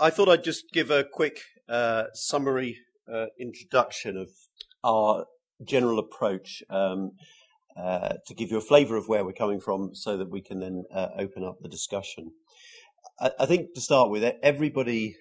I thought I'd just give a quick uh, summary uh, introduction of our general approach um, uh, to give you a flavour of where we're coming from so that we can then uh, open up the discussion. I, I, think to start with, everybody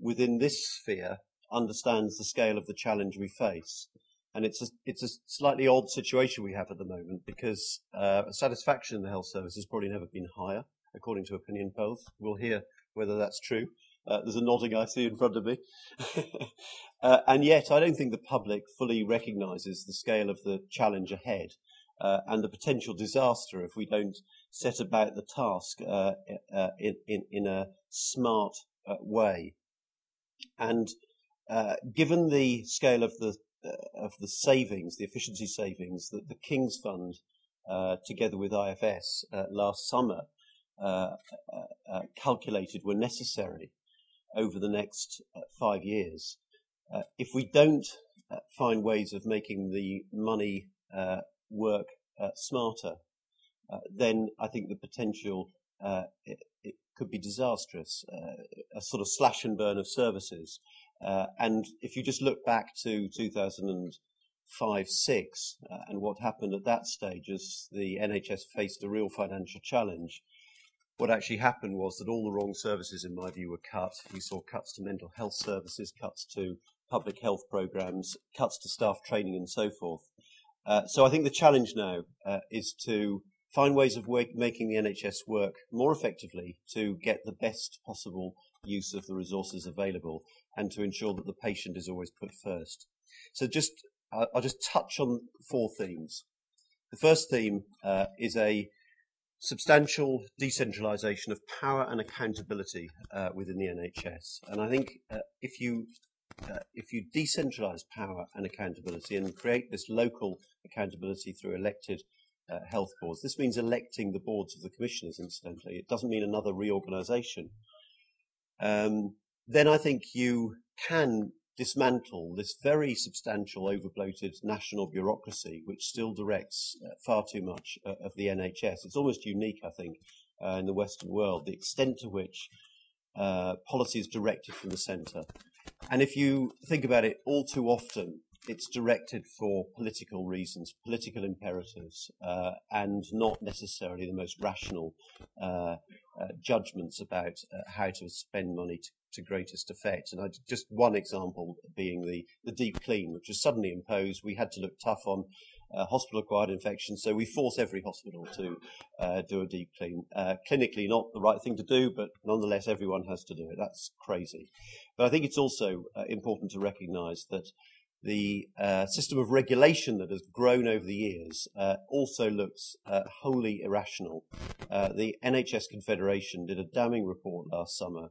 within this sphere understands the scale of the challenge we face. And it's a, it's a slightly odd situation we have at the moment because uh, satisfaction in the health service has probably never been higher, according to opinion polls. We'll hear whether that's true. Uh, there's a nodding I see in front of me. uh, and yet, I don't think the public fully recognises the scale of the challenge ahead uh, and the potential disaster if we don't set about the task uh, uh, in, in, in, a smart uh, way. And given the scale of the of the savings, the efficiency savings that the King's Fund, together with IFS last summer, calculated were necessary over the next uh, five years. Uh, if we don't uh, find ways of making the money work smarter, then I think the potential it, it, could be disastrous, a sort of slash and burn of services. and if you just look back to 2005 6 uh, and what happened at that stage as the NHS faced a real financial challenge, what actually happened was that all the wrong services, in my view, were cut. We saw cuts to mental health services, cuts to public health programs, cuts to staff training, and so forth. Uh, so I think the challenge now uh, is to find ways of work, making the NHS work more effectively to get the best possible use of the resources available and to ensure that the patient is always put first. So just I'll just touch on four themes. The first theme uh, is a substantial decentralisation of power and accountability uh, within the NHS. And I think uh, if you uh, if you decentralise power and accountability and create this local accountability through elected uh, health boards, this means electing the boards of the commissioners. Incidentally, it doesn't mean another reorganisation. Um, then I think you can dismantle this very substantial, overbloated national bureaucracy, which still directs uh, far too much uh, of the NHS. It's almost unique, I think, uh, in the Western world, the extent to which uh, policy is directed from the centre. And if you think about it, all too often, it's directed for political reasons, political imperatives, uh, and not necessarily the most rational uh, judgments about how to spend money to, to greatest effect. And I, just one example being the, the deep clean, which was suddenly imposed. We had to look tough on uh, hospital-acquired infections, so we force every hospital to uh, do a deep clean. Uh, clinically, not the right thing to do, but nonetheless, everyone has to do it. That's crazy. But I think it's also uh, important to recognise that the uh, system of regulation that has grown over the years uh, also looks uh, wholly irrational. Uh, the NHS Confederation did a damning report last summer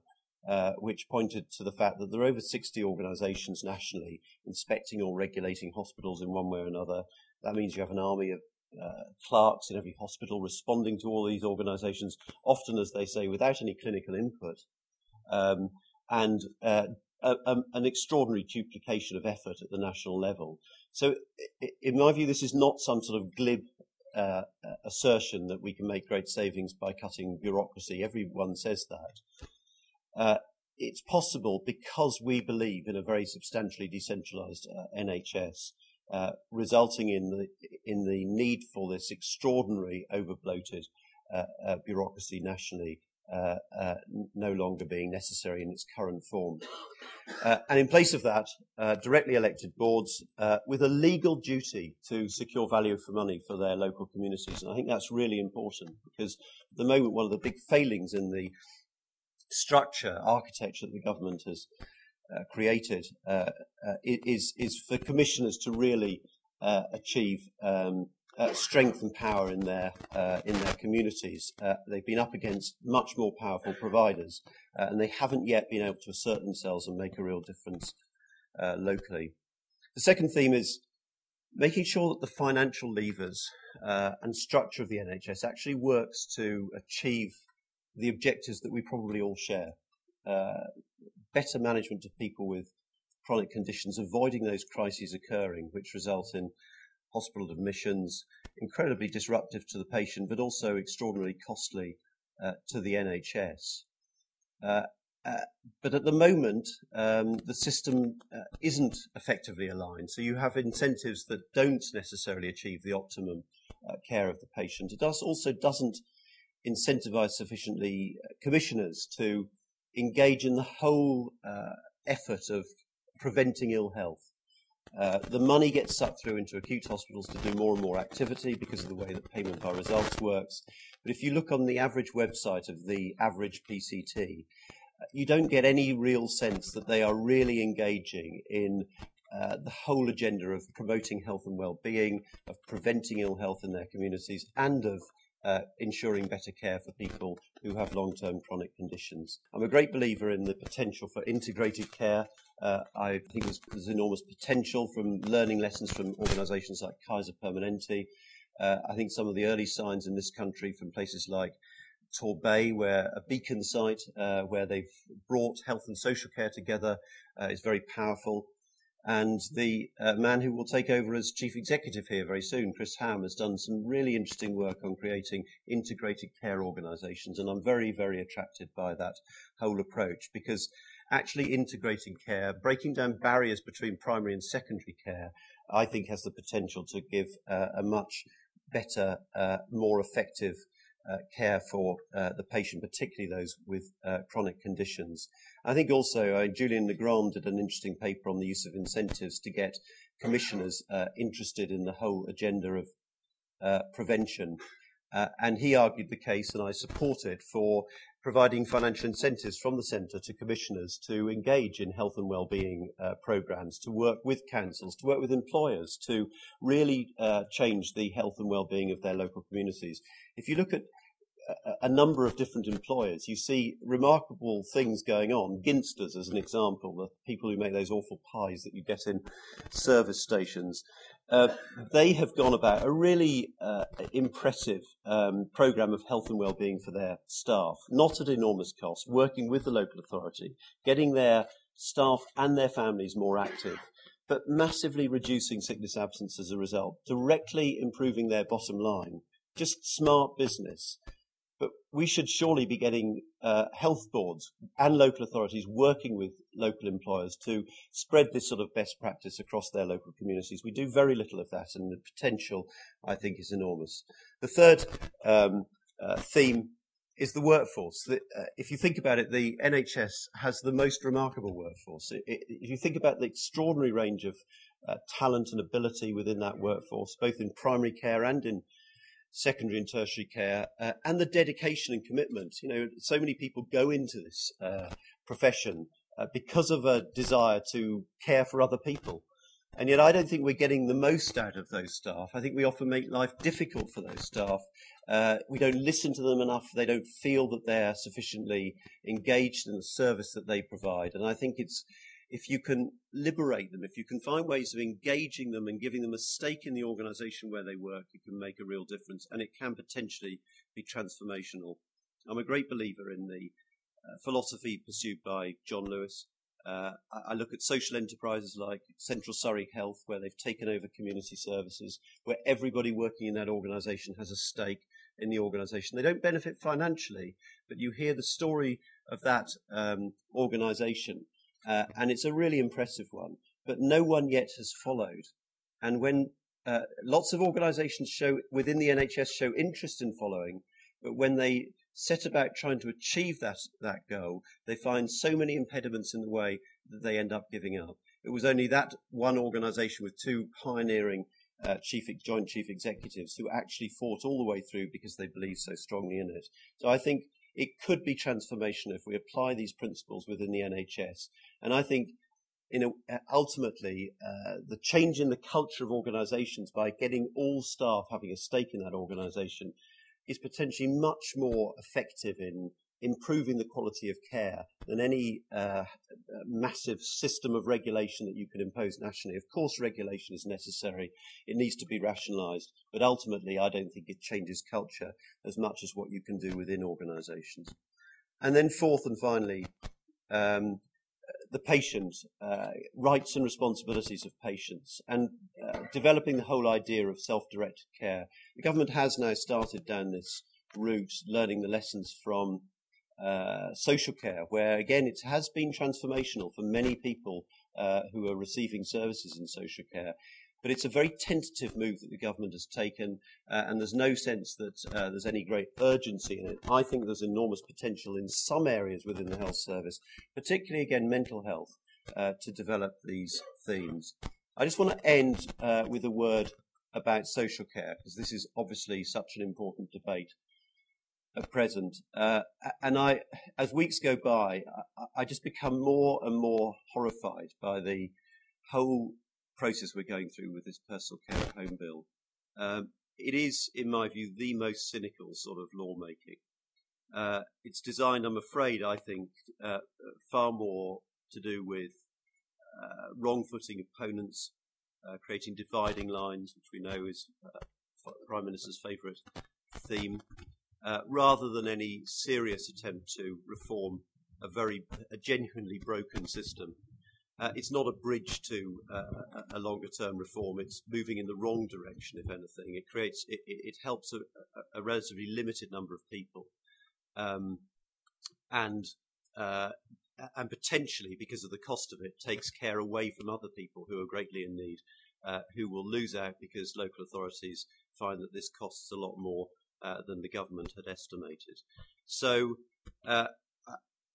uh, which pointed to the fact that there are over 60 organisations nationally inspecting or regulating hospitals in one way or another. That means you have an army of uh, clerks in every hospital responding to all these organisations, often, as they say, without any clinical input. Um, and a, a, an extraordinary duplication of effort at the national level. So, in my view, this is not some sort of glib uh, assertion that we can make great savings by cutting bureaucracy. Everyone says that. Uh, it's possible because we believe in a very substantially decentralized uh, NHS, uh, resulting in the in the need for this extraordinary overbloated uh, uh, bureaucracy nationally uh, no longer being necessary in its current form. And in place of that, directly elected boards with a legal duty to secure value for money for their local communities. And I think that's really important because at the moment, one of the big failings in the structure, architecture that the government has uh, created is, is for commissioners to really achieve um, uh, strength and power in their uh, in their communities. Uh, they've been up against much more powerful providers, uh, and they haven't yet been able to assert themselves and make a real difference uh, locally. The second theme is making sure that the financial levers uh, and structure of the NHS actually works to achieve the objectives that we probably all share. better management of people with chronic conditions, avoiding those crises occurring, which result in hospital admissions, incredibly disruptive to the patient, but also extraordinarily costly uh, to the NHS. Uh, uh, but at the moment, um, the system uh, isn't effectively aligned. So you have incentives that don't necessarily achieve the optimum uh, care of the patient. It does, also doesn't incentivize sufficiently uh, commissioners to engage in the whole uh, effort of preventing ill health. Uh, the money gets sucked through into acute hospitals to do more and more activity because of the way that payment by results works. But if you look on the average website of the average PCT, uh, you don't get any real sense that they are really engaging in uh, the whole agenda of promoting health and well-being, of preventing ill health in their communities, and of uh, ensuring better care for people who have long-term chronic conditions. I'm a great believer in the potential for integrated care. Uh, I think there's, there's, enormous potential from learning lessons from organisations like Kaiser Permanente. Uh, I think some of the early signs in this country from places like Torbay, where a beacon site uh, where they've brought health and social care together uh, is very powerful. And the uh, man who will take over as chief executive here very soon, Chris Ham, has done some really interesting work on creating integrated care organisations. And I'm very, very attracted by that whole approach because actually integrating care, breaking down barriers between primary and secondary care, I think has the potential to give uh, a much better, uh, more effective uh, care for uh, the patient, particularly those with uh, chronic conditions. I think also uh, Julian Le Grand did an interesting paper on the use of incentives to get commissioners uh, interested in the whole agenda of uh, prevention. and he argued the case, and I support it, for providing financial incentives from the centre to commissioners to engage in health and well-being uh, programs, to work with councils, to work with employers, to really uh, change the health and well-being of their local communities. If you look at a number of different employers. You see remarkable things going on. Ginsters, as an example, the people who make those awful pies that you get in service stations. Uh, they have gone about a really uh, impressive um, program of health and well-being for their staff, not at enormous cost, working with the local authority, getting their staff and their families more active, but massively reducing sickness absence as a result, directly improving their bottom line. Just smart business. We should surely be getting uh, health boards and local authorities working with local employers to spread this sort of best practice across their local communities. We do very little of that, and the potential, I think, is enormous. The third um, uh, theme is the workforce. The, uh, if you think about it, the NHS has the most remarkable workforce. It, it, if you think about the extraordinary range of uh, talent and ability within that workforce, both in primary care and in secondary and tertiary care, uh, and the dedication and commitment. You know, so many people go into this uh, profession uh, because of a desire to care for other people. And yet, I don't think we're getting the most out of those staff. I think we often make life difficult for those staff. Uh, we don't listen to them enough. They don't feel that they're sufficiently engaged in the service that they provide. And I think it's if you can liberate them, if you can find ways of engaging them and giving them a stake in the organization where they work, it can make a real difference and it can potentially be transformational. I'm a great believer in the uh, philosophy pursued by John Lewis. Uh, I, look at social enterprises like Central Surrey Health, where they've taken over community services, where everybody working in that organization has a stake in the organization. They don't benefit financially, but you hear the story of that um, organization uh, and it's a really impressive one, but no one yet has followed. And when uh, lots of organisations show within the NHS show interest in following, but when they set about trying to achieve that that goal, they find so many impediments in the way that they end up giving up. It was only that one organisation with two pioneering uh, chief joint chief executives who actually fought all the way through because they believed so strongly in it. So I think it could be transformational if we apply these principles within the NHS. And I think, you know, ultimately, uh, the change in the culture of organisations by getting all staff having a stake in that organisation is potentially much more effective in improving the quality of care than any uh, massive system of regulation that you could impose nationally. Of course, regulation is necessary. It needs to be rationalised. But ultimately, I don't think it changes culture as much as what you can do within organisations. And then fourth and finally, um, the patient, uh, rights and responsibilities of patients, and uh, developing the whole idea of self-directed care. The government has now started down this route, learning the lessons from uh, social care, where again it has been transformational for many people uh, who are receiving services in social care. But it's a very tentative move that the government has taken, uh, and there's no sense that uh, there's any great urgency in it. I think there's enormous potential in some areas within the health service, particularly again mental health, uh, to develop these themes. I just want to end with a word about social care, because this is obviously such an important debate present. Uh, and I, as weeks go by, I, I, just become more and more horrified by the whole process we're going through with this personal care at home bill. Um, it is, in my view, the most cynical sort of lawmaking. Uh, it's designed, I'm afraid, I think, uh, far more to do with uh, wrong footing opponents, uh, creating dividing lines, which we know is uh, Prime Minister's favourite theme, uh, rather than any serious attempt to reform a very a genuinely broken system. Uh, it's not a bridge to uh, a longer term reform. It's moving in the wrong direction, if anything. It creates, it, it helps a, a, relatively limited number of people. Um, and, uh, and potentially, because of the cost of it, takes care away from other people who are greatly in need, uh, who will lose out because local authorities find that this costs a lot more uh, than the government had estimated. So uh,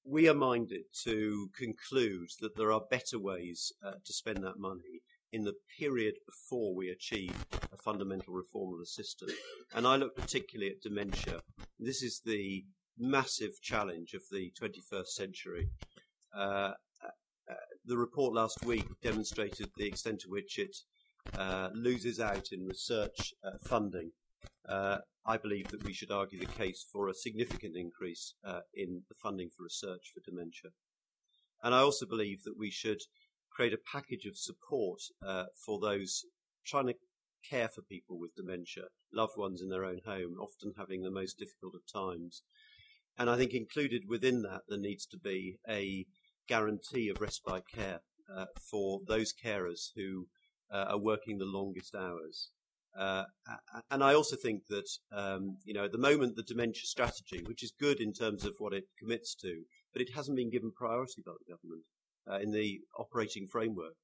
we are minded to conclude that there are better ways uh, to spend that money in the period before we achieve a fundamental reform of the system. And I look particularly at dementia. This is the massive challenge of the 21st century. Uh, uh, the report last week demonstrated the extent to which it uh, loses out in research uh, funding uh, I believe that we should argue the case for a significant increase uh, in the funding for research for dementia. And I also believe that we should create a package of support uh, for those trying to care for people with dementia, loved ones in their own home, often having the most difficult of times. And I think included within that, there needs to be a guarantee of respite care uh, for those carers who uh, are working the longest hours. Uh, and I also think that, um, you know, at the moment, the dementia strategy, which is good in terms of what it commits to, but it hasn't been given priority by the government uh, in the operating framework.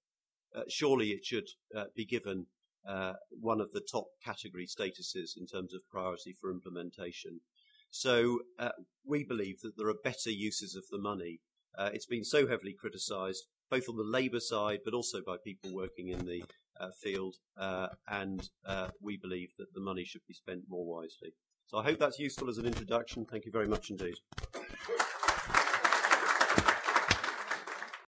Uh, surely it should uh, be given uh, one of the top category statuses in terms of priority for implementation. So uh, we believe that there are better uses of the money. it's been so heavily criticised, both on the Labour side, but also by people working in the field, uh, and uh, we believe that the money should be spent more wisely. So I hope that's useful as an introduction. Thank you very much indeed.